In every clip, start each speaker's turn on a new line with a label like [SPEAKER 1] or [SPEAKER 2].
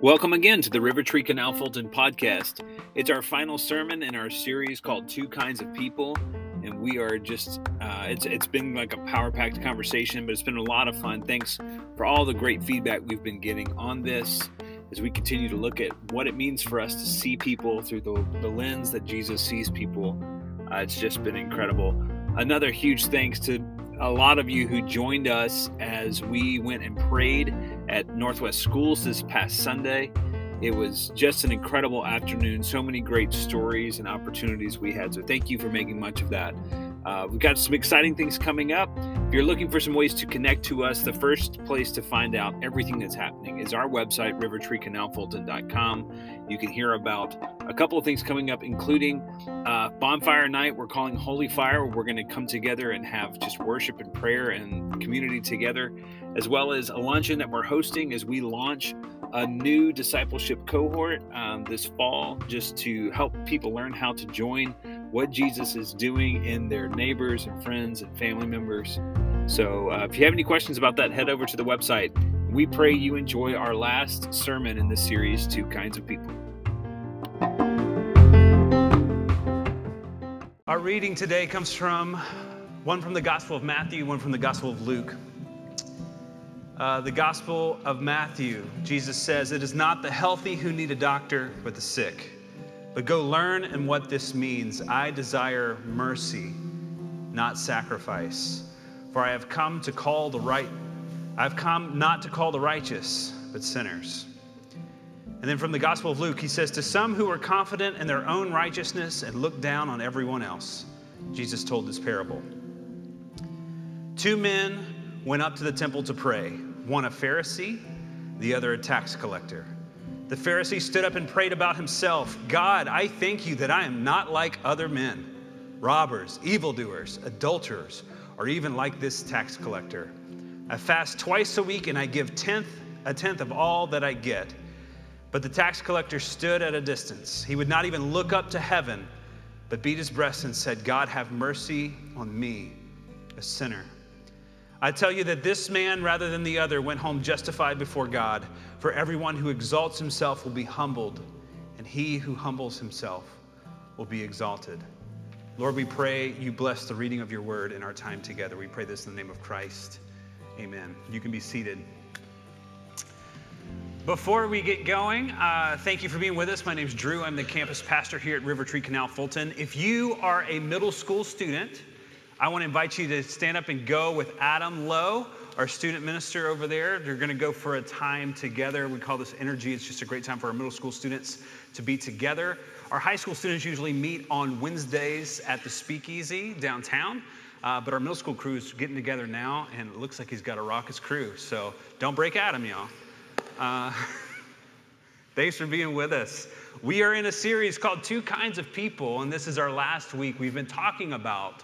[SPEAKER 1] Welcome again to the River Tree Canal Fulton podcast. It's our final sermon in our series called Two Kinds of People. And we are just, uh, it's, it's been like a power packed conversation, but it's been a lot of fun. Thanks for all the great feedback we've been getting on this as we continue to look at what it means for us to see people through the, the lens that Jesus sees people. Uh, it's just been incredible. Another huge thanks to a lot of you who joined us as we went and prayed at Northwest Schools this past Sunday. It was just an incredible afternoon. So many great stories and opportunities we had. So, thank you for making much of that. Uh, we've got some exciting things coming up. If you're looking for some ways to connect to us, the first place to find out everything that's happening is our website, rivertreecanalfulton.com. You can hear about a couple of things coming up, including uh, Bonfire Night, we're calling Holy Fire, we're going to come together and have just worship and prayer and community together, as well as a luncheon that we're hosting as we launch a new discipleship cohort um, this fall just to help people learn how to join what Jesus is doing in their neighbors and friends and family members. So, uh, if you have any questions about that, head over to the website. We pray you enjoy our last sermon in this series, Two Kinds of People.
[SPEAKER 2] Our reading today comes from one from the Gospel of Matthew, one from the Gospel of Luke. Uh, the Gospel of Matthew, Jesus says, It is not the healthy who need a doctor, but the sick. But go learn and what this means. I desire mercy, not sacrifice. For I have come to call the right, I've come not to call the righteous, but sinners. And then from the Gospel of Luke, he says, To some who are confident in their own righteousness and look down on everyone else, Jesus told this parable. Two men went up to the temple to pray, one a Pharisee, the other a tax collector. The Pharisee stood up and prayed about himself God, I thank you that I am not like other men, robbers, evildoers, adulterers, or even like this tax collector. I fast twice a week and I give tenth, a tenth of all that I get. But the tax collector stood at a distance. He would not even look up to heaven, but beat his breast and said, God, have mercy on me, a sinner. I tell you that this man, rather than the other, went home justified before God. For everyone who exalts himself will be humbled, and he who humbles himself will be exalted. Lord, we pray you bless the reading of your word in our time together. We pray this in the name of Christ. Amen. You can be seated. Before we get going, uh, thank you for being with us. My name is Drew. I'm the campus pastor here at River Tree Canal Fulton. If you are a middle school student, I want to invite you to stand up and go with Adam Lowe, our student minister over there. They're going to go for a time together. We call this Energy. It's just a great time for our middle school students to be together. Our high school students usually meet on Wednesdays at the Speakeasy downtown. Uh, but our middle school crew is getting together now, and it looks like he's got a raucous crew. So don't break Adam, y'all. Uh, thanks for being with us. We are in a series called Two Kinds of People, and this is our last week. We've been talking about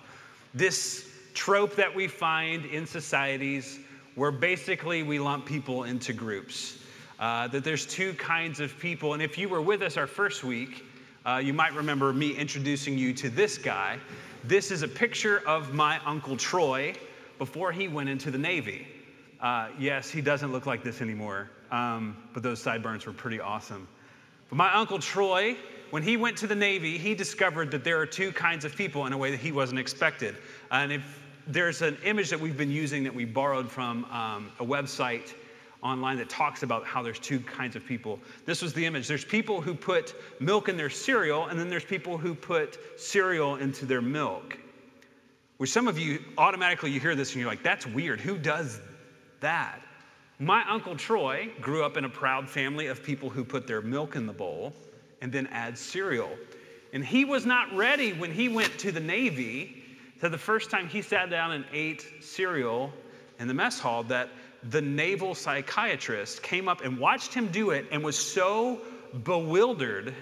[SPEAKER 2] this trope that we find in societies where basically we lump people into groups. Uh, that there's two kinds of people. And if you were with us our first week, uh, you might remember me introducing you to this guy. This is a picture of my Uncle Troy before he went into the Navy. Uh, yes, he doesn't look like this anymore, um, but those sideburns were pretty awesome. But my Uncle Troy when he went to the Navy, he discovered that there are two kinds of people in a way that he wasn't expected. And if there's an image that we've been using that we borrowed from um, a website online that talks about how there's two kinds of people. This was the image. There's people who put milk in their cereal, and then there's people who put cereal into their milk. Which some of you automatically you hear this and you're like, that's weird. Who does that? My uncle Troy grew up in a proud family of people who put their milk in the bowl and then add cereal. And he was not ready when he went to the Navy. So the first time he sat down and ate cereal in the mess hall, that the naval psychiatrist came up and watched him do it and was so bewildered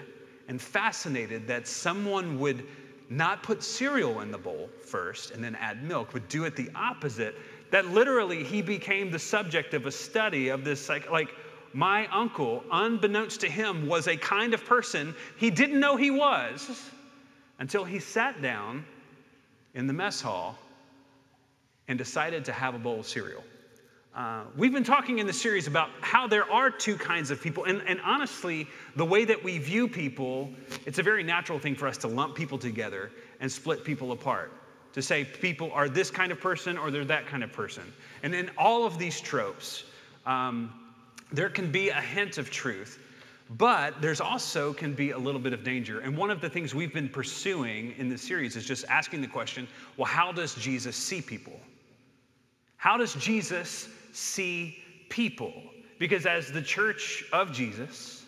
[SPEAKER 2] and fascinated that someone would not put cereal in the bowl first and then add milk, but do it the opposite. That literally he became the subject of a study of this, like, like my uncle, unbeknownst to him, was a kind of person he didn't know he was until he sat down in the mess hall and decided to have a bowl of cereal. Uh, we've been talking in the series about how there are two kinds of people. And, and honestly, the way that we view people, it's a very natural thing for us to lump people together and split people apart. To say people are this kind of person or they're that kind of person. And in all of these tropes, um, there can be a hint of truth, but there's also can be a little bit of danger. And one of the things we've been pursuing in this series is just asking the question well, how does Jesus see people? How does Jesus see people. Because as the church of Jesus,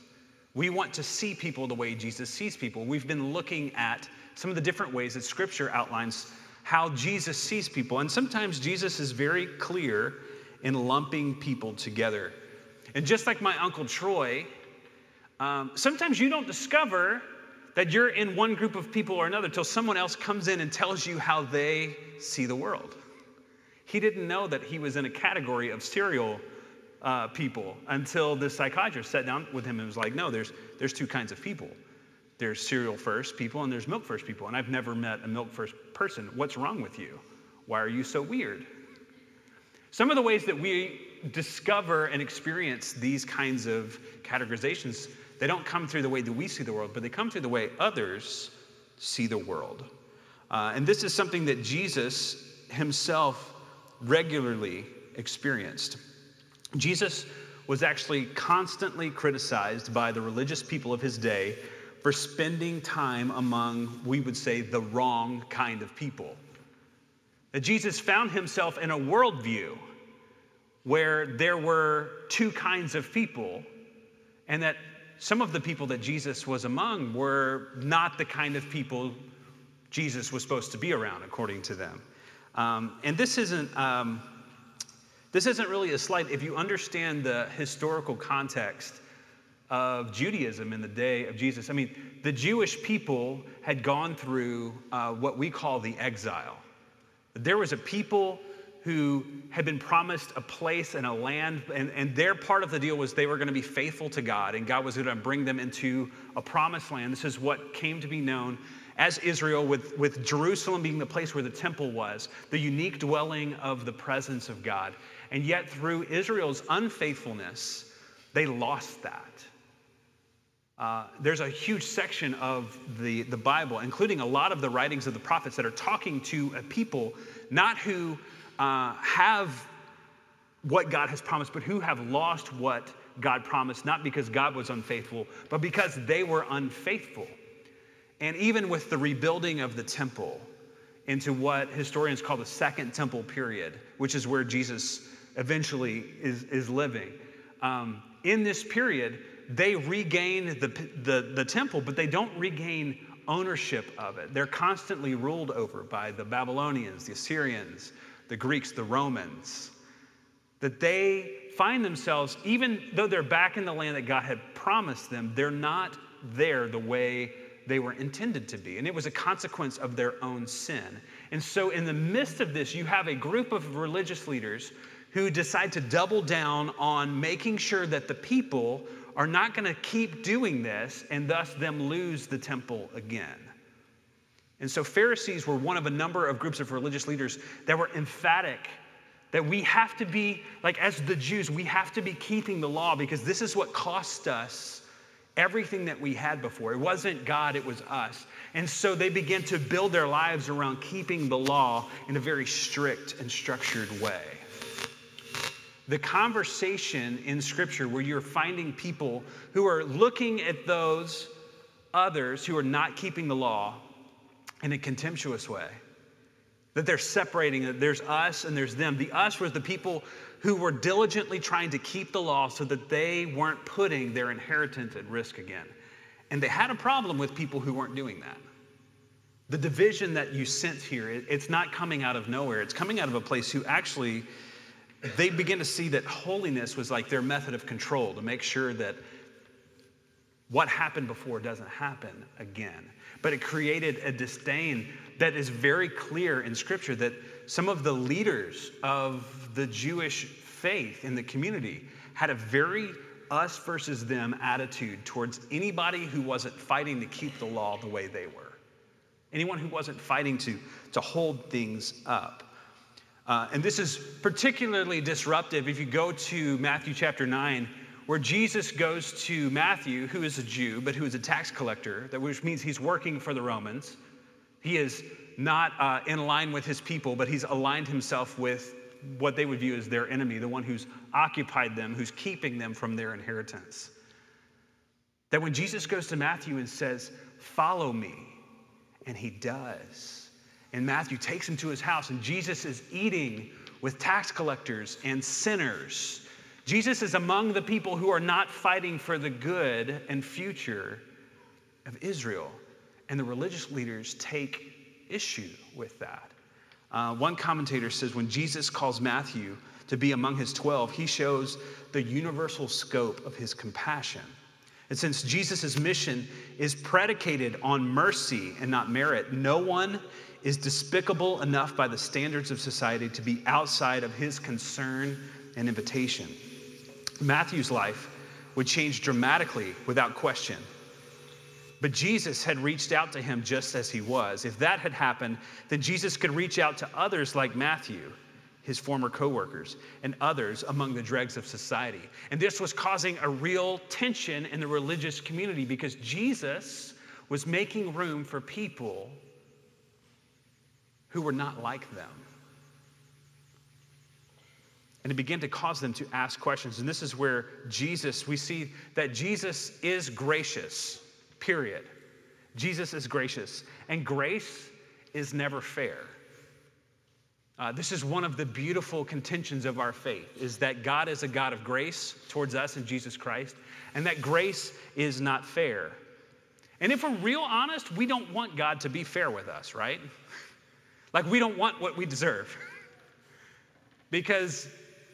[SPEAKER 2] we want to see people the way Jesus sees people. We've been looking at some of the different ways that Scripture outlines how Jesus sees people. And sometimes Jesus is very clear in lumping people together. And just like my Uncle Troy, um, sometimes you don't discover that you're in one group of people or another till someone else comes in and tells you how they see the world. He didn't know that he was in a category of cereal uh, people until the psychiatrist sat down with him and was like, no, there's, there's two kinds of people. There's cereal first people and there's milk first people. And I've never met a milk first person. What's wrong with you? Why are you so weird? Some of the ways that we discover and experience these kinds of categorizations, they don't come through the way that we see the world, but they come through the way others see the world. Uh, and this is something that Jesus himself regularly experienced. Jesus was actually constantly criticized by the religious people of his day for spending time among, we would say, the wrong kind of people. That Jesus found himself in a worldview where there were two kinds of people, and that some of the people that Jesus was among were not the kind of people Jesus was supposed to be around, according to them. Um, and this isn't, um, this isn't really a slight. If you understand the historical context of Judaism in the day of Jesus, I mean, the Jewish people had gone through uh, what we call the exile. There was a people who had been promised a place and a land, and, and their part of the deal was they were going to be faithful to God, and God was going to bring them into a promised land. This is what came to be known as Israel, with, with Jerusalem being the place where the temple was, the unique dwelling of the presence of God. And yet, through Israel's unfaithfulness, they lost that. Uh, there's a huge section of the, the Bible, including a lot of the writings of the prophets, that are talking to a people not who uh, have what God has promised, but who have lost what God promised, not because God was unfaithful, but because they were unfaithful. And even with the rebuilding of the temple into what historians call the Second Temple period, which is where Jesus eventually is, is living, um, in this period, they regain the, the, the temple, but they don't regain ownership of it. They're constantly ruled over by the Babylonians, the Assyrians, the Greeks, the Romans. That they find themselves, even though they're back in the land that God had promised them, they're not there the way they were intended to be. And it was a consequence of their own sin. And so, in the midst of this, you have a group of religious leaders who decide to double down on making sure that the people are not going to keep doing this and thus them lose the temple again. And so, Pharisees were one of a number of groups of religious leaders that were emphatic that we have to be, like as the Jews, we have to be keeping the law because this is what cost us everything that we had before. It wasn't God, it was us. And so they began to build their lives around keeping the law in a very strict and structured way. The conversation in Scripture where you're finding people who are looking at those others who are not keeping the law in a contemptuous way, that they're separating, that there's us and there's them. The us was the people who were diligently trying to keep the law so that they weren't putting their inheritance at risk again. And they had a problem with people who weren't doing that. The division that you sense here, it's not coming out of nowhere. It's coming out of a place who actually, they begin to see that holiness was like their method of control to make sure that what happened before doesn't happen again. But it created a disdain that is very clear in Scripture that some of the leaders of the Jewish faith in the community had a very us versus them attitude towards anybody who wasn't fighting to keep the law the way they were. Anyone who wasn't fighting to, to hold things up. Uh, and this is particularly disruptive if you go to Matthew chapter 9, where Jesus goes to Matthew, who is a Jew, but who is a tax collector, which means he's working for the Romans. He is not uh, in line with his people, but he's aligned himself with what they would view as their enemy, the one who's occupied them, who's keeping them from their inheritance. That when Jesus goes to Matthew and says, Follow me, and he does. And Matthew takes him to his house, and Jesus is eating with tax collectors and sinners. Jesus is among the people who are not fighting for the good and future of Israel. And the religious leaders take issue with that. Uh, one commentator says when Jesus calls Matthew to be among his 12, he shows the universal scope of his compassion. And since Jesus' mission is predicated on mercy and not merit, no one is despicable enough by the standards of society to be outside of his concern and invitation. Matthew's life would change dramatically without question. But Jesus had reached out to him just as he was. If that had happened, then Jesus could reach out to others like Matthew, his former coworkers, and others among the dregs of society. And this was causing a real tension in the religious community because Jesus was making room for people who were not like them. And it began to cause them to ask questions. And this is where Jesus, we see that Jesus is gracious, period. Jesus is gracious. And grace is never fair. Uh, this is one of the beautiful contentions of our faith is that god is a god of grace towards us in jesus christ and that grace is not fair and if we're real honest we don't want god to be fair with us right like we don't want what we deserve because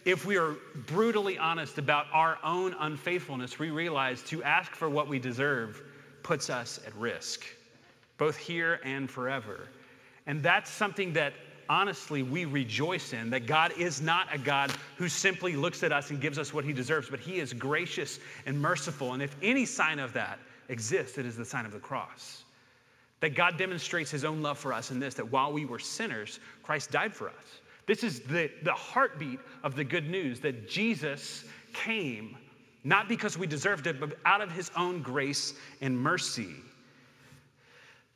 [SPEAKER 2] if we are brutally honest about our own unfaithfulness, we realize to ask for what we deserve puts us at risk, both here and forever. And that's something that honestly we rejoice in that God is not a God who simply looks at us and gives us what he deserves, but he is gracious and merciful. And if any sign of that exists, it is the sign of the cross. That God demonstrates his own love for us in this that while we were sinners, Christ died for us. This is the, the heartbeat of the good news that Jesus came not because we deserved it, but out of his own grace and mercy.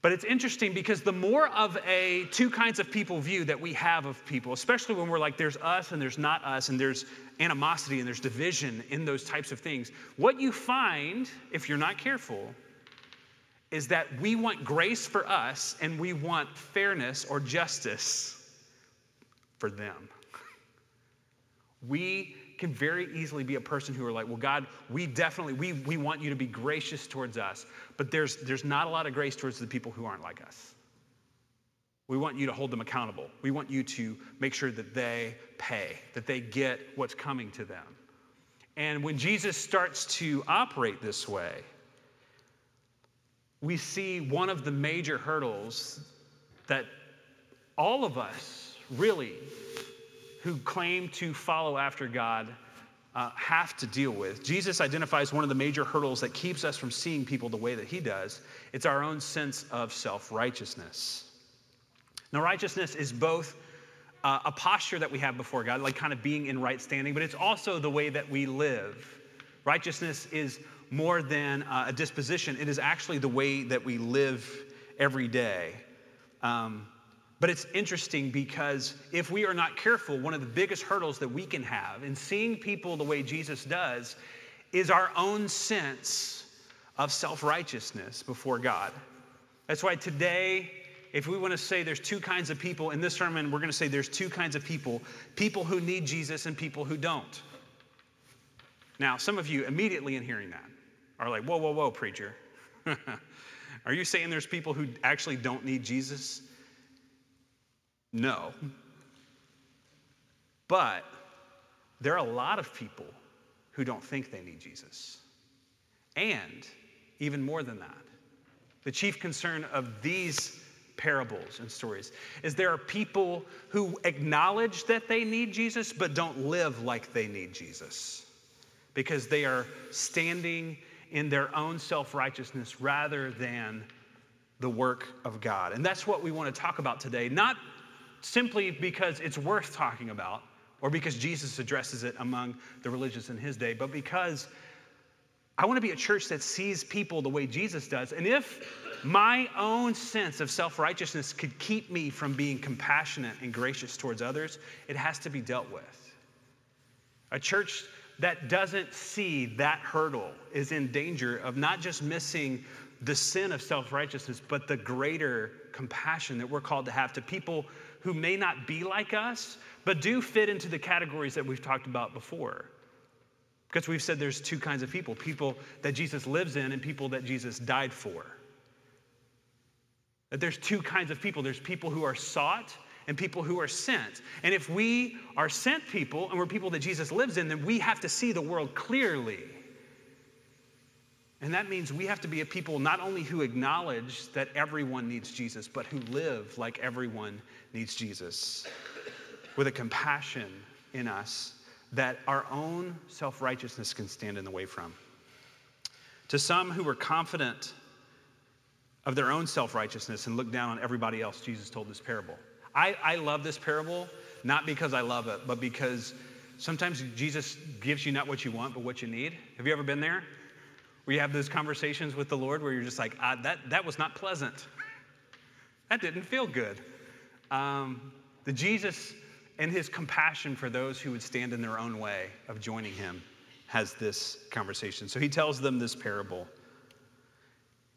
[SPEAKER 2] But it's interesting because the more of a two kinds of people view that we have of people, especially when we're like there's us and there's not us, and there's animosity and there's division in those types of things, what you find, if you're not careful, is that we want grace for us and we want fairness or justice for them. We can very easily be a person who are like, well, God, we definitely, we, we want you to be gracious towards us, but there's, there's not a lot of grace towards the people who aren't like us. We want you to hold them accountable. We want you to make sure that they pay, that they get what's coming to them. And when Jesus starts to operate this way, we see one of the major hurdles that all of us really, who claim to follow after God uh, have to deal with. Jesus identifies one of the major hurdles that keeps us from seeing people the way that he does. It's our own sense of self righteousness. Now, righteousness is both uh, a posture that we have before God, like kind of being in right standing, but it's also the way that we live. Righteousness is more than uh, a disposition, it is actually the way that we live every day. Um, but it's interesting because if we are not careful, one of the biggest hurdles that we can have in seeing people the way Jesus does is our own sense of self righteousness before God. That's why today, if we want to say there's two kinds of people in this sermon, we're going to say there's two kinds of people people who need Jesus and people who don't. Now, some of you immediately in hearing that are like, whoa, whoa, whoa, preacher. are you saying there's people who actually don't need Jesus? No. But there are a lot of people who don't think they need Jesus. And even more than that, the chief concern of these parables and stories is there are people who acknowledge that they need Jesus but don't live like they need Jesus because they are standing in their own self righteousness rather than the work of God. And that's what we want to talk about today. Not simply because it's worth talking about or because Jesus addresses it among the religious in his day, but because I want to be a church that sees people the way Jesus does. And if my own sense of self righteousness could keep me from being compassionate and gracious towards others, it has to be dealt with. A church that doesn't see that hurdle is in danger of not just missing the sin of self righteousness, but the greater compassion that we're called to have to people who may not be like us, but do fit into the categories that we've talked about before. Because we've said there's two kinds of people people that Jesus lives in and people that Jesus died for. That there's two kinds of people there's people who are sought and people who are sent. And if we are sent people and we're people that Jesus lives in, then we have to see the world clearly. And that means we have to be a people not only who acknowledge that everyone needs Jesus, but who live like everyone needs Jesus with a compassion in us that our own self righteousness can stand in the way from. To some who were confident of their own self righteousness and looked down on everybody else, Jesus told this parable. I, I love this parable, not because I love it, but because sometimes Jesus gives you not what you want, but what you need. Have you ever been there? Where you have those conversations with the Lord where you're just like, ah, that, that was not pleasant. That didn't feel good. Um, the Jesus and his compassion for those who would stand in their own way of joining him has this conversation. So he tells them this parable.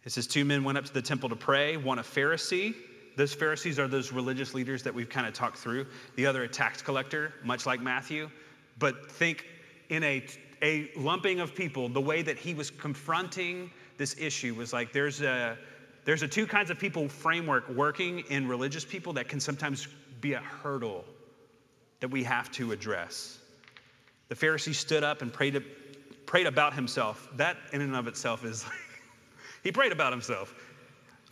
[SPEAKER 2] It says, Two men went up to the temple to pray, one a Pharisee. Those Pharisees are those religious leaders that we've kind of talked through. The other, a tax collector, much like Matthew. But think in a, a lumping of people, the way that he was confronting this issue was like there's a, there's a two kinds of people framework working in religious people that can sometimes be a hurdle that we have to address. The Pharisee stood up and prayed, prayed about himself. That, in and of itself, is he prayed about himself.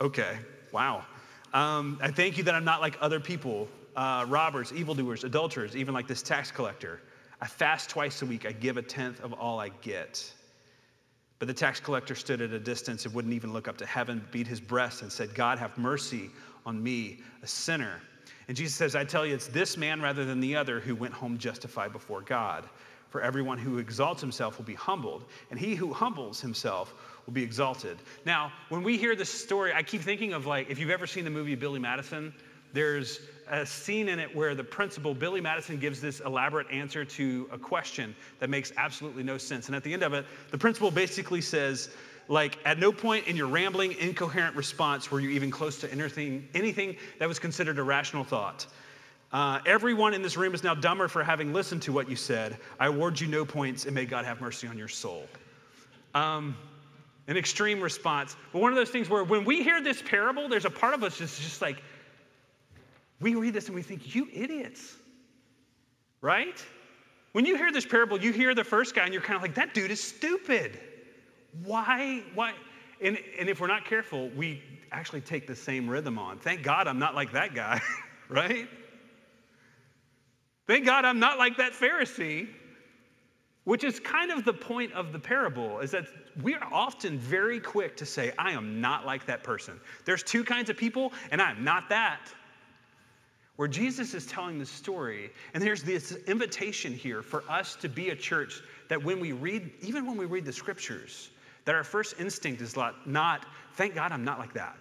[SPEAKER 2] Okay, wow. Um, I thank you that I'm not like other people uh, robbers, evildoers, adulterers, even like this tax collector. I fast twice a week, I give a tenth of all I get. But the tax collector stood at a distance and wouldn't even look up to heaven, beat his breast, and said, God, have mercy on me, a sinner. And Jesus says, I tell you, it's this man rather than the other who went home justified before God. For everyone who exalts himself will be humbled, and he who humbles himself will be exalted. Now, when we hear this story, I keep thinking of like, if you've ever seen the movie Billy Madison, there's a scene in it where the principal, Billy Madison, gives this elaborate answer to a question that makes absolutely no sense. And at the end of it, the principal basically says, like, at no point in your rambling, incoherent response were you even close to anything, anything that was considered a rational thought. Uh, everyone in this room is now dumber for having listened to what you said. I award you no points, and may God have mercy on your soul. Um, an extreme response. But one of those things where when we hear this parable, there's a part of us that's just like, we read this and we think, you idiots, right? When you hear this parable, you hear the first guy and you're kind of like, that dude is stupid. Why? Why? And, and if we're not careful, we actually take the same rhythm on. Thank God I'm not like that guy, right? Thank God I'm not like that Pharisee, which is kind of the point of the parable, is that we are often very quick to say, I am not like that person. There's two kinds of people, and I'm not that. Where Jesus is telling the story, and there's this invitation here for us to be a church that when we read, even when we read the scriptures, that our first instinct is not, thank God I'm not like that.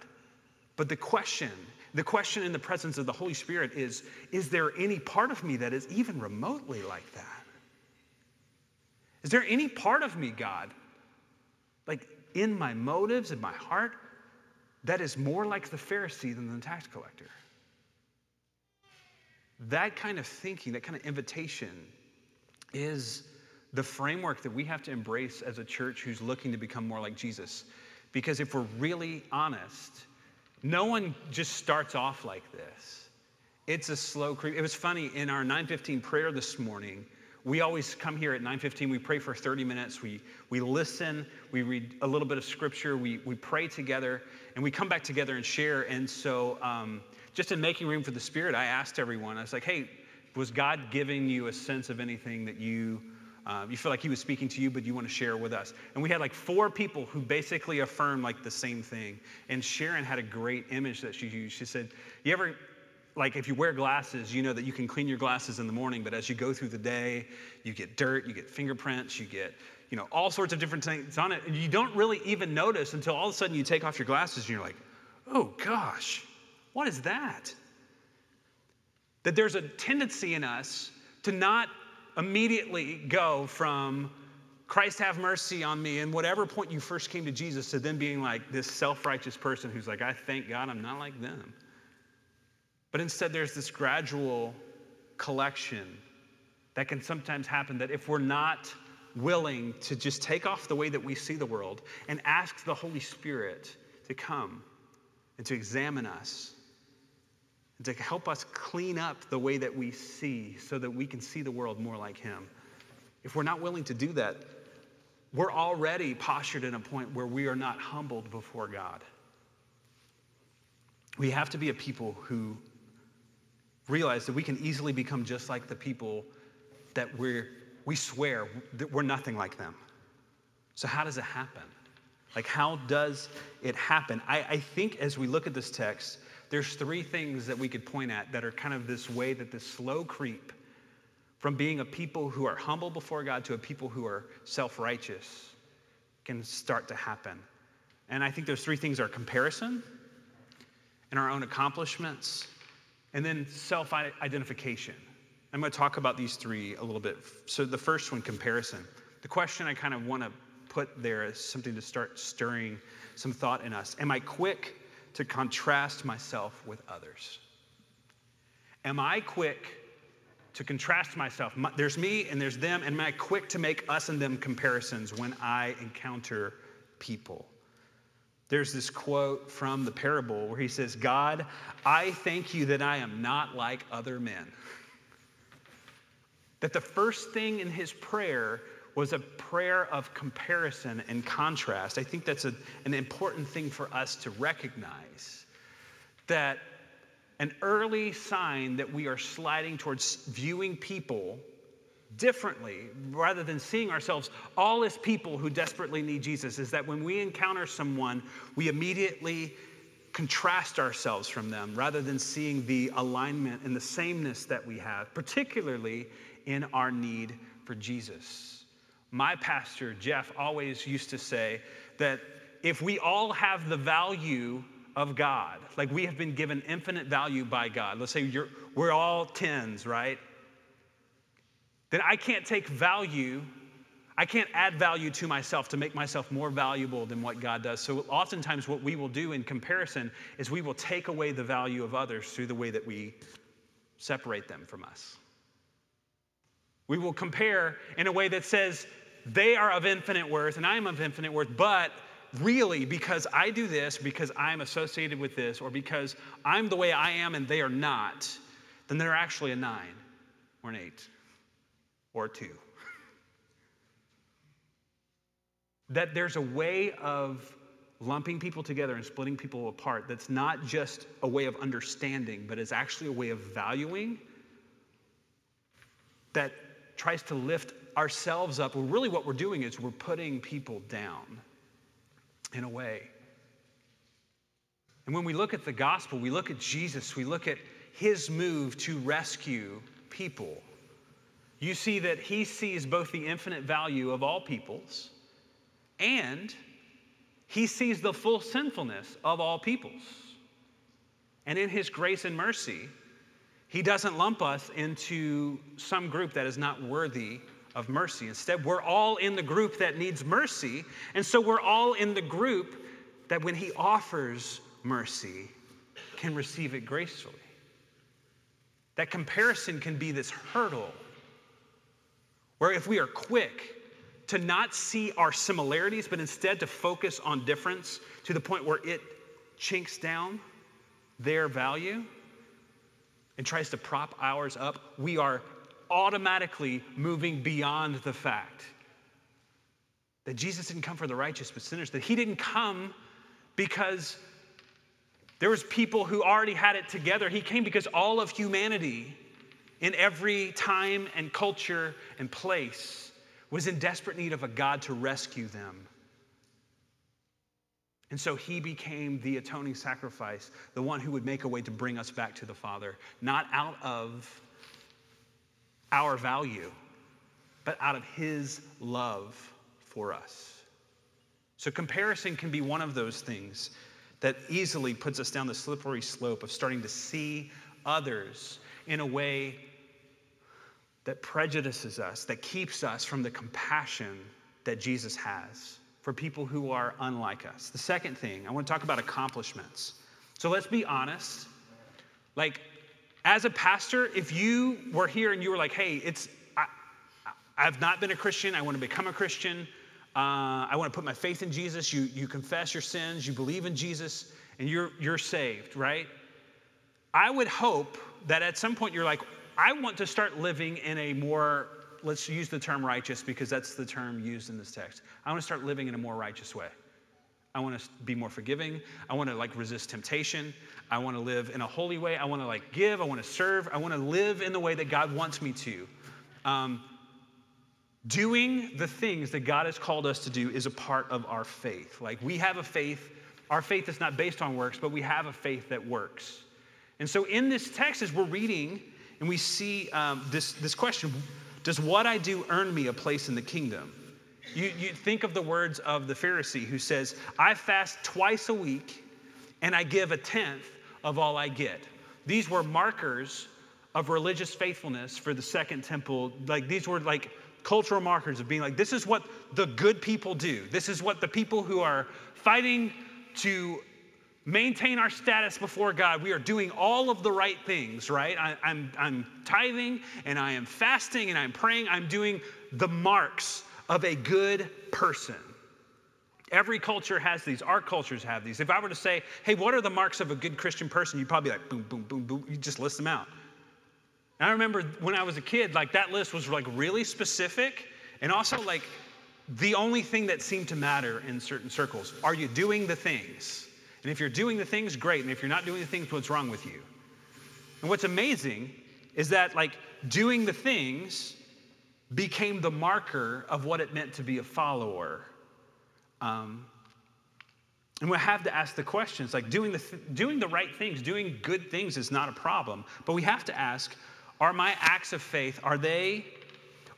[SPEAKER 2] But the question, the question in the presence of the Holy Spirit is, is there any part of me that is even remotely like that? Is there any part of me, God, like in my motives, in my heart, that is more like the Pharisee than the tax collector? That kind of thinking, that kind of invitation is the framework that we have to embrace as a church who's looking to become more like Jesus. Because if we're really honest, no one just starts off like this. It's a slow creep. It was funny in our 915 prayer this morning. We always come here at 9:15. We pray for 30 minutes. We we listen. We read a little bit of scripture. We we pray together, and we come back together and share. And so, um, just in making room for the Spirit, I asked everyone. I was like, "Hey, was God giving you a sense of anything that you um, you feel like he was speaking to you, but you want to share with us. And we had like four people who basically affirmed like the same thing. And Sharon had a great image that she used. She said, You ever like if you wear glasses, you know that you can clean your glasses in the morning, but as you go through the day, you get dirt, you get fingerprints, you get you know all sorts of different things on it, and you don't really even notice until all of a sudden you take off your glasses and you're like, oh gosh, what is that? That there's a tendency in us to not immediately go from Christ have mercy on me, and whatever point you first came to Jesus, to then being like this self righteous person who's like, I thank God I'm not like them. But instead, there's this gradual collection that can sometimes happen that if we're not willing to just take off the way that we see the world and ask the Holy Spirit to come and to examine us to help us clean up the way that we see so that we can see the world more like Him. If we're not willing to do that, we're already postured in a point where we are not humbled before God. We have to be a people who realize that we can easily become just like the people that we're, we swear that we're nothing like them. So, how does it happen? Like, how does it happen? I, I think as we look at this text, there's three things that we could point at that are kind of this way that this slow creep from being a people who are humble before God to a people who are self righteous can start to happen. And I think those three things are comparison and our own accomplishments, and then self identification. I'm going to talk about these three a little bit. So, the first one, comparison. The question I kind of want to put there is something to start stirring some thought in us. Am I quick to contrast myself with others? Am I quick to contrast myself. There's me and there's them, and am I quick to make us and them comparisons when I encounter people? There's this quote from the parable where he says, God, I thank you that I am not like other men. That the first thing in his prayer was a prayer of comparison and contrast. I think that's a, an important thing for us to recognize. That an early sign that we are sliding towards viewing people differently rather than seeing ourselves all as people who desperately need Jesus is that when we encounter someone, we immediately contrast ourselves from them rather than seeing the alignment and the sameness that we have, particularly in our need for Jesus. My pastor, Jeff, always used to say that if we all have the value of God. Like we have been given infinite value by God. Let's say we're all tens, right? Then I can't take value, I can't add value to myself to make myself more valuable than what God does. So oftentimes, what we will do in comparison is we will take away the value of others through the way that we separate them from us. We will compare in a way that says, they are of infinite worth and I am of infinite worth, but really because I do this, because I'm associated with this, or because I'm the way I am and they are not, then they're actually a nine or an eight or a two. that there's a way of lumping people together and splitting people apart that's not just a way of understanding, but is actually a way of valuing that tries to lift ourselves up. Well, really, what we're doing is we're putting people down in a way. And when we look at the gospel, we look at Jesus, we look at his move to rescue people. You see that he sees both the infinite value of all peoples and he sees the full sinfulness of all peoples. And in his grace and mercy, he doesn't lump us into some group that is not worthy of mercy. Instead, we're all in the group that needs mercy. And so we're all in the group that when He offers mercy, can receive it gracefully. That comparison can be this hurdle where if we are quick to not see our similarities, but instead to focus on difference to the point where it chinks down their value and tries to prop ours up, we are automatically moving beyond the fact that Jesus didn't come for the righteous but sinners, that he didn't come because there was people who already had it together. He came because all of humanity in every time and culture and place was in desperate need of a God to rescue them. And so he became the atoning sacrifice, the one who would make a way to bring us back to the Father, not out of our value, but out of his love for us. So, comparison can be one of those things that easily puts us down the slippery slope of starting to see others in a way that prejudices us, that keeps us from the compassion that Jesus has for people who are unlike us. The second thing, I want to talk about accomplishments. So let's be honest. Like, as a pastor, if you were here and you were like, hey, it's, I, I've not been a Christian, I want to become a Christian, uh, I want to put my faith in Jesus, you, you confess your sins, you believe in Jesus, and you're, you're saved, right? I would hope that at some point you're like, I want to start living in a more let's use the term righteous because that's the term used in this text. I want to start living in a more righteous way. I want to be more forgiving. I want to like resist temptation. I want to live in a holy way. I want to like give. I want to serve. I want to live in the way that God wants me to. Um, doing the things that God has called us to do is a part of our faith. Like we have a faith. Our faith is not based on works, but we have a faith that works. And so in this text, as we're reading and we see um, this, this question, does what I do earn me a place in the kingdom? You, you think of the words of the Pharisee who says, I fast twice a week and I give a tenth of all I get. These were markers of religious faithfulness for the second temple. Like these were like cultural markers of being like, this is what the good people do. This is what the people who are fighting to maintain our status before God. We are doing all of the right things, right? I, I'm, I'm tithing and I am fasting and I'm praying. I'm doing the marks of a good person. Every culture has these. Our cultures have these. If I were to say, hey, what are the marks of a good Christian person? You'd probably be like, boom, boom, boom, boom. You just list them out. And I remember when I was a kid, like that list was like really specific and also like the only thing that seemed to matter in certain circles. Are you doing the things? And if you're doing the things, great. And if you're not doing the things, what's wrong with you? And what's amazing is that, like, doing the things became the marker of what it meant to be a follower. Um, and we have to ask the questions like doing the, th- doing the right things, doing good things is not a problem. But we have to ask are my acts of faith, are they,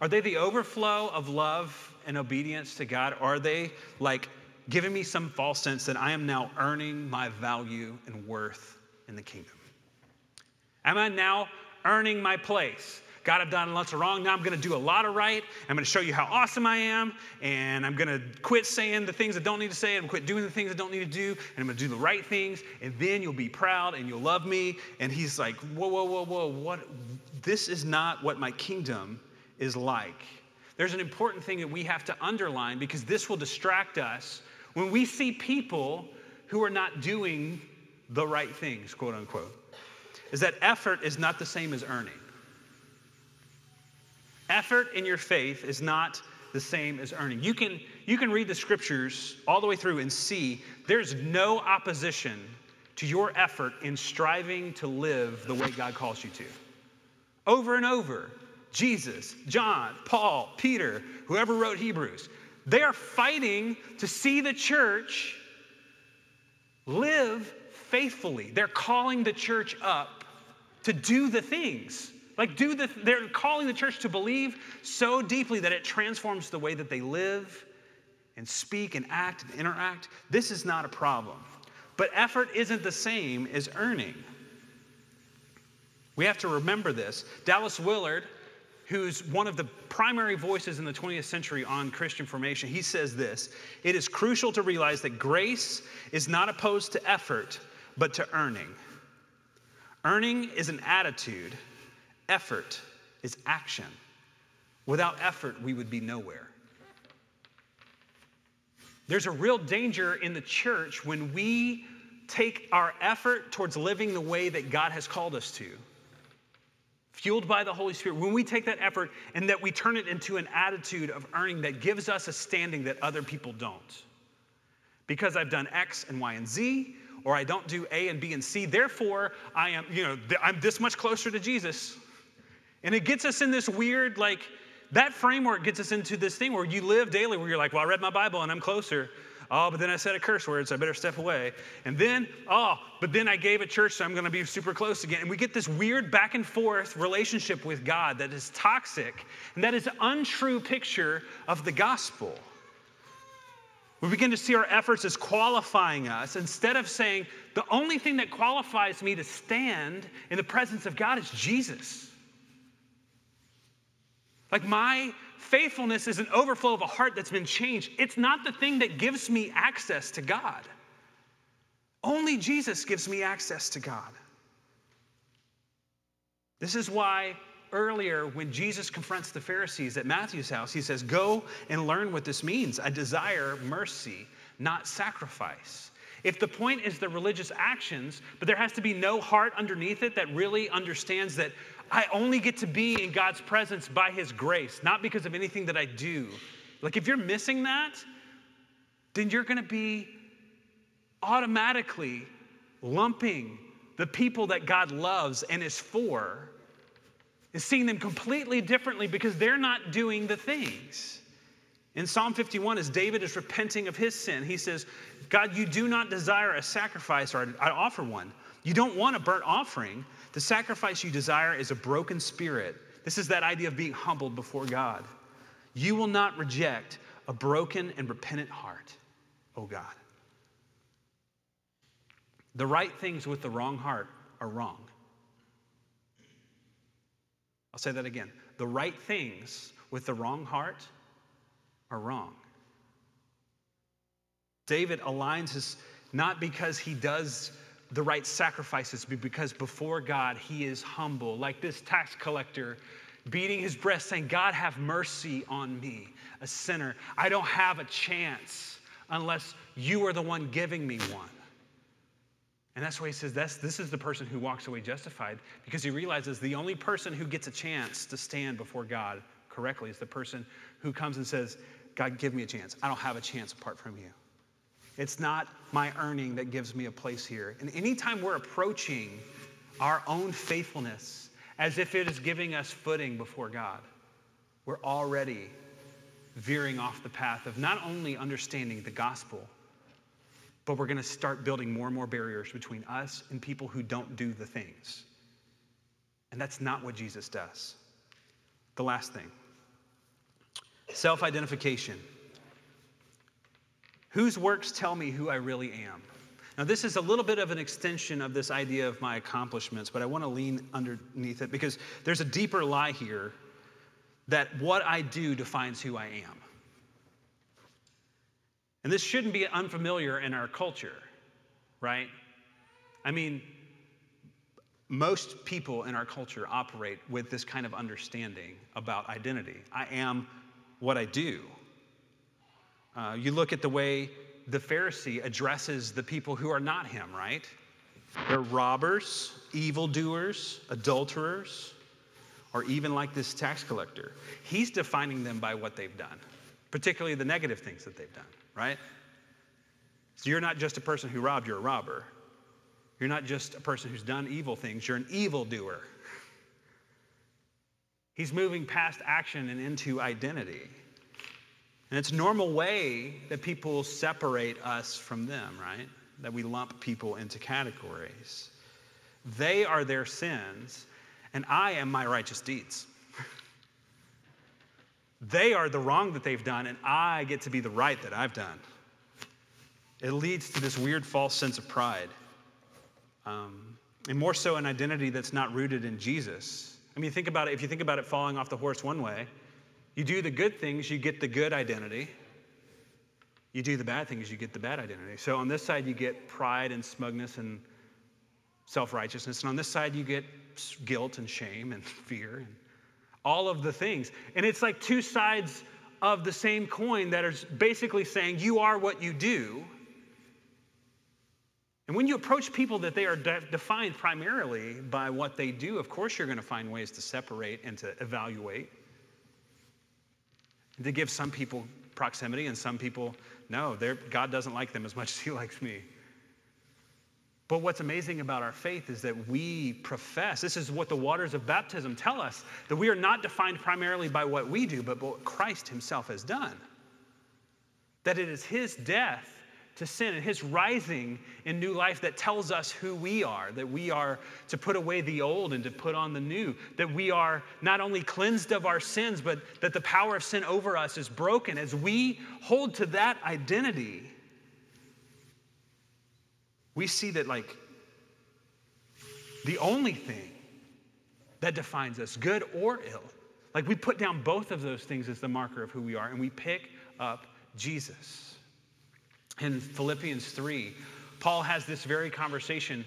[SPEAKER 2] are they the overflow of love and obedience to God? Or are they like giving me some false sense that I am now earning my value and worth in the kingdom? Am I now earning my place? God, I've done lots of wrong. Now I'm going to do a lot of right. I'm going to show you how awesome I am. And I'm going to quit saying the things I don't need to say. and quit doing the things I don't need to do. And I'm going to do the right things. And then you'll be proud and you'll love me. And he's like, whoa, whoa, whoa, whoa. What? This is not what my kingdom is like. There's an important thing that we have to underline because this will distract us when we see people who are not doing the right things, quote unquote, is that effort is not the same as earning. Effort in your faith is not the same as earning. You can, you can read the scriptures all the way through and see there's no opposition to your effort in striving to live the way God calls you to. Over and over, Jesus, John, Paul, Peter, whoever wrote Hebrews, they are fighting to see the church live faithfully. They're calling the church up to do the things. Like, do the, they're calling the church to believe so deeply that it transforms the way that they live and speak and act and interact. This is not a problem. But effort isn't the same as earning. We have to remember this. Dallas Willard who's one of the primary voices in the 20th century on Christian formation, he says this It is crucial to realize that grace is not opposed to effort, but to earning. Earning is an attitude, effort is action. Without effort, we would be nowhere. There's a real danger in the church when we take our effort towards living the way that God has called us to fueled by the Holy Spirit, when we take that effort and that we turn it into an attitude of earning that gives us a standing that other people don't. Because I've done X and Y and Z, or I don't do A and B and C, therefore I am, you know, I'm this much closer to Jesus. And it gets us in this weird, like, that framework gets us into this thing where you live daily where you're like, well, I read my Bible and I'm closer. Oh, but then I said a curse word, so I better step away. And then, oh, but then I gave a church, so I'm going to be super close again. And we get this weird back and forth relationship with God that is toxic, and that is an untrue picture of the gospel. We begin to see our efforts as qualifying us instead of saying, the only thing that qualifies me to stand in the presence of God is Jesus. Like my faithfulness is an overflow of a heart that's been changed. It's not the thing that gives me access to God. Only Jesus gives me access to God. This is why earlier, when Jesus confronts the Pharisees at Matthew's house, he says, Go and learn what this means. I desire mercy, not sacrifice. If the point is the religious actions, but there has to be no heart underneath it that really understands that I only get to be in God's presence by His grace, not because of anything that I do. Like, if you're missing that, then you're going to be automatically lumping the people that God loves and is for, is seeing them completely differently because they're not doing the things. In Psalm 51, as David is repenting of his sin, he says, God, you do not desire a sacrifice or I offer one. You don't want a burnt offering. The sacrifice you desire is a broken spirit. This is that idea of being humbled before God. You will not reject a broken and repentant heart, oh God. The right things with the wrong heart are wrong. I'll say that again. The right things with the wrong heart are wrong. David aligns his, not because he does the right sacrifices because before God, he is humble, like this tax collector beating his breast, saying, God, have mercy on me, a sinner. I don't have a chance unless you are the one giving me one. And that's why he says that's, this is the person who walks away justified because he realizes the only person who gets a chance to stand before God correctly is the person who comes and says, God, give me a chance. I don't have a chance apart from you. It's not my earning that gives me a place here. And anytime we're approaching our own faithfulness as if it is giving us footing before God, we're already veering off the path of not only understanding the gospel, but we're going to start building more and more barriers between us and people who don't do the things. And that's not what Jesus does. The last thing self identification. Whose works tell me who I really am? Now, this is a little bit of an extension of this idea of my accomplishments, but I want to lean underneath it because there's a deeper lie here that what I do defines who I am. And this shouldn't be unfamiliar in our culture, right? I mean, most people in our culture operate with this kind of understanding about identity. I am what I do. Uh, you look at the way the Pharisee addresses the people who are not him, right? They're robbers, evildoers, adulterers, or even like this tax collector. He's defining them by what they've done, particularly the negative things that they've done, right? So you're not just a person who robbed, you're a robber. You're not just a person who's done evil things, you're an evildoer. He's moving past action and into identity. And it's a normal way that people separate us from them, right? That we lump people into categories. They are their sins, and I am my righteous deeds. they are the wrong that they've done, and I get to be the right that I've done. It leads to this weird false sense of pride. Um, and more so an identity that's not rooted in Jesus. I mean, think about it. If you think about it falling off the horse one way, you do the good things, you get the good identity. You do the bad things, you get the bad identity. So on this side, you get pride and smugness and self righteousness. And on this side, you get guilt and shame and fear and all of the things. And it's like two sides of the same coin that are basically saying, You are what you do. And when you approach people that they are de- defined primarily by what they do, of course you're going to find ways to separate and to evaluate to give some people proximity and some people, no, God doesn't like them as much as He likes me. But what's amazing about our faith is that we profess, this is what the waters of baptism tell us, that we are not defined primarily by what we do, but what Christ Himself has done. That it is His death to sin and his rising in new life that tells us who we are, that we are to put away the old and to put on the new, that we are not only cleansed of our sins, but that the power of sin over us is broken. As we hold to that identity, we see that, like, the only thing that defines us, good or ill, like we put down both of those things as the marker of who we are, and we pick up Jesus. In Philippians 3, Paul has this very conversation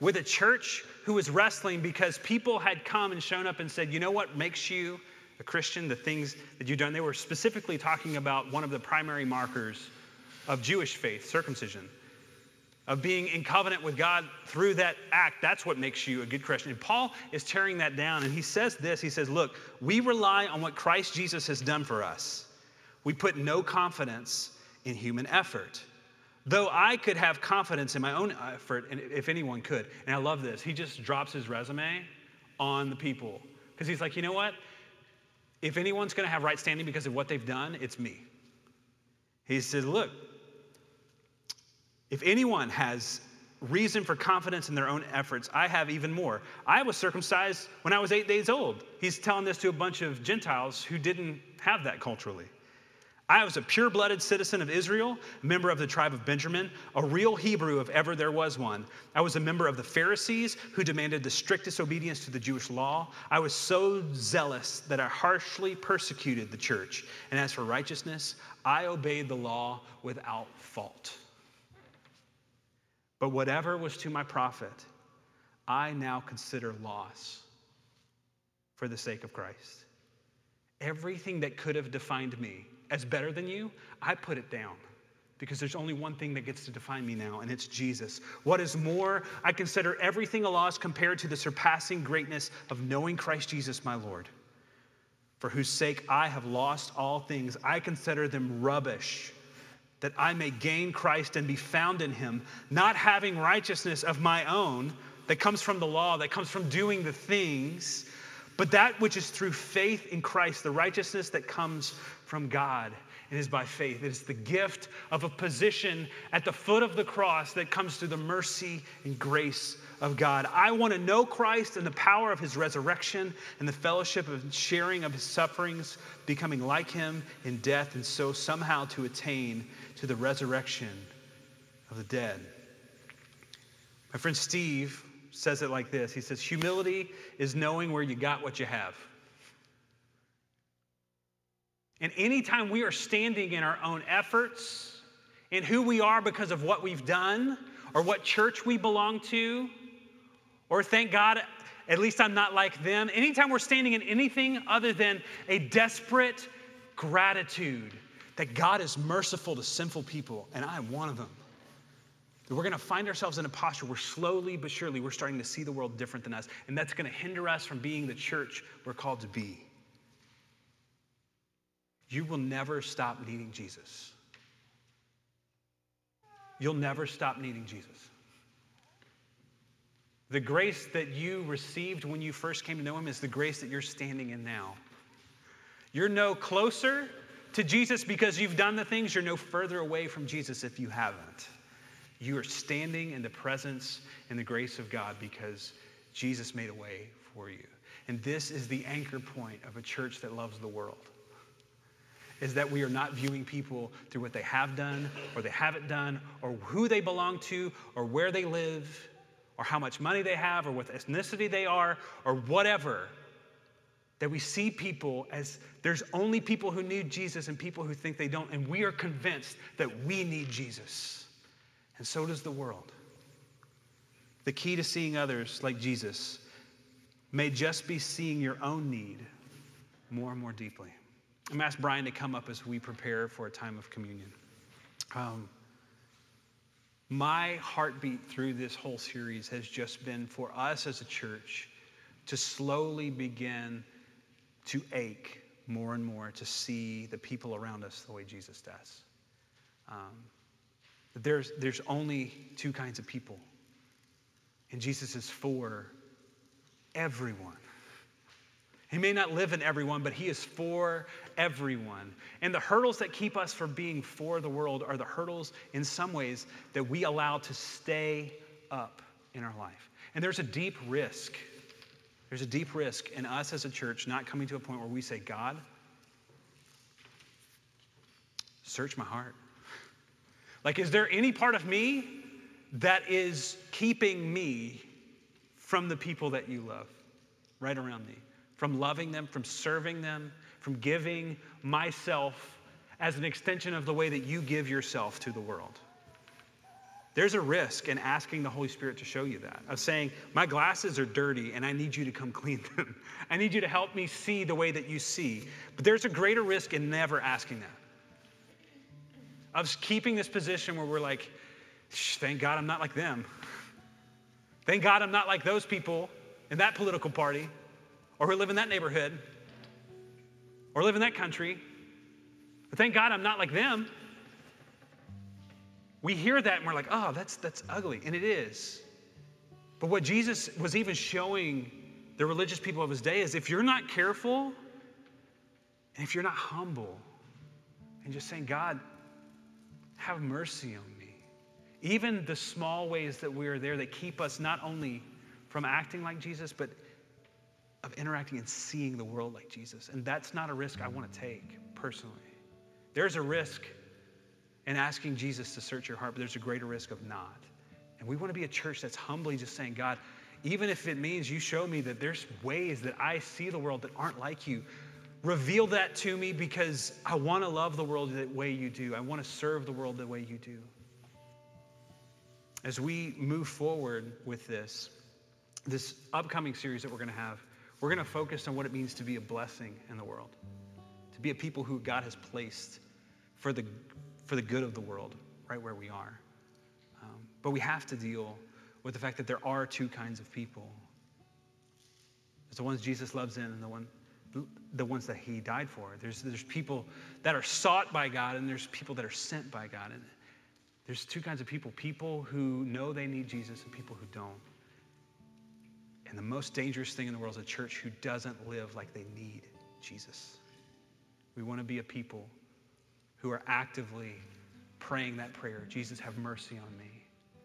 [SPEAKER 2] with a church who was wrestling because people had come and shown up and said, You know what makes you a Christian? The things that you've done. They were specifically talking about one of the primary markers of Jewish faith, circumcision of being in covenant with God through that act. That's what makes you a good Christian. And Paul is tearing that down, and he says this He says, Look, we rely on what Christ Jesus has done for us. We put no confidence in human effort. Though I could have confidence in my own effort, and if anyone could. And I love this. He just drops his resume on the people because he's like, you know what? If anyone's going to have right standing because of what they've done, it's me. He said, look, if anyone has reason for confidence in their own efforts, I have even more. I was circumcised when I was eight days old. He's telling this to a bunch of Gentiles who didn't have that culturally. I was a pure blooded citizen of Israel, member of the tribe of Benjamin, a real Hebrew if ever there was one. I was a member of the Pharisees who demanded the strictest obedience to the Jewish law. I was so zealous that I harshly persecuted the church. And as for righteousness, I obeyed the law without fault. But whatever was to my profit, I now consider loss for the sake of Christ. Everything that could have defined me as better than you, I put it down because there's only one thing that gets to define me now, and it's Jesus. What is more, I consider everything a loss compared to the surpassing greatness of knowing Christ Jesus, my Lord, for whose sake I have lost all things. I consider them rubbish that I may gain Christ and be found in him, not having righteousness of my own that comes from the law, that comes from doing the things, but that which is through faith in Christ, the righteousness that comes from God. It is by faith. It is the gift of a position at the foot of the cross that comes through the mercy and grace of God. I want to know Christ and the power of his resurrection and the fellowship of sharing of his sufferings, becoming like him in death, and so somehow to attain to the resurrection of the dead. My friend Steve says it like this He says, Humility is knowing where you got what you have. And anytime we are standing in our own efforts, in who we are because of what we've done, or what church we belong to, or thank God, at least I'm not like them, anytime we're standing in anything other than a desperate gratitude that God is merciful to sinful people, and I am one of them. We're going to find ourselves in a posture where slowly but surely we're starting to see the world different than us, and that's going to hinder us from being the church we're called to be. You will never stop needing Jesus. You'll never stop needing Jesus. The grace that you received when you first came to know Him is the grace that you're standing in now. You're no closer to Jesus because you've done the things, you're no further away from Jesus if you haven't. You are standing in the presence and the grace of God because Jesus made a way for you. And this is the anchor point of a church that loves the world. Is that we are not viewing people through what they have done or they haven't done or who they belong to or where they live or how much money they have or what ethnicity they are or whatever that we see people as there's only people who need Jesus and people who think they don't, and we are convinced that we need Jesus. And so does the world. The key to seeing others like Jesus may just be seeing your own need more and more deeply. I'm going to ask Brian to come up as we prepare for a time of communion. Um, my heartbeat through this whole series has just been for us as a church to slowly begin to ache more and more to see the people around us the way Jesus does. Um, there's, there's only two kinds of people, and Jesus is for everyone. He may not live in everyone, but He is for everyone. And the hurdles that keep us from being for the world are the hurdles, in some ways, that we allow to stay up in our life. And there's a deep risk. There's a deep risk in us as a church not coming to a point where we say, God, search my heart. Like, is there any part of me that is keeping me from the people that you love right around me? From loving them, from serving them, from giving myself as an extension of the way that you give yourself to the world. There's a risk in asking the Holy Spirit to show you that, of saying, My glasses are dirty and I need you to come clean them. I need you to help me see the way that you see. But there's a greater risk in never asking that, of keeping this position where we're like, Thank God I'm not like them. Thank God I'm not like those people in that political party or who live in that neighborhood or live in that country. But thank God I'm not like them. We hear that and we're like, oh, that's, that's ugly. And it is. But what Jesus was even showing the religious people of his day is if you're not careful and if you're not humble and just saying, God, have mercy on me. Even the small ways that we are there that keep us not only from acting like Jesus, but of interacting and seeing the world like Jesus. And that's not a risk I want to take personally. There's a risk in asking Jesus to search your heart, but there's a greater risk of not. And we want to be a church that's humbly just saying, God, even if it means you show me that there's ways that I see the world that aren't like you, reveal that to me because I want to love the world the way you do. I want to serve the world the way you do. As we move forward with this, this upcoming series that we're going to have, we're going to focus on what it means to be a blessing in the world, to be a people who God has placed for the, for the good of the world, right where we are. Um, but we have to deal with the fact that there are two kinds of people there's the ones Jesus loves in and the, one, the ones that he died for. There's, there's people that are sought by God and there's people that are sent by God. And there's two kinds of people people who know they need Jesus and people who don't. And the most dangerous thing in the world is a church who doesn't live like they need Jesus. We want to be a people who are actively praying that prayer Jesus, have mercy on me.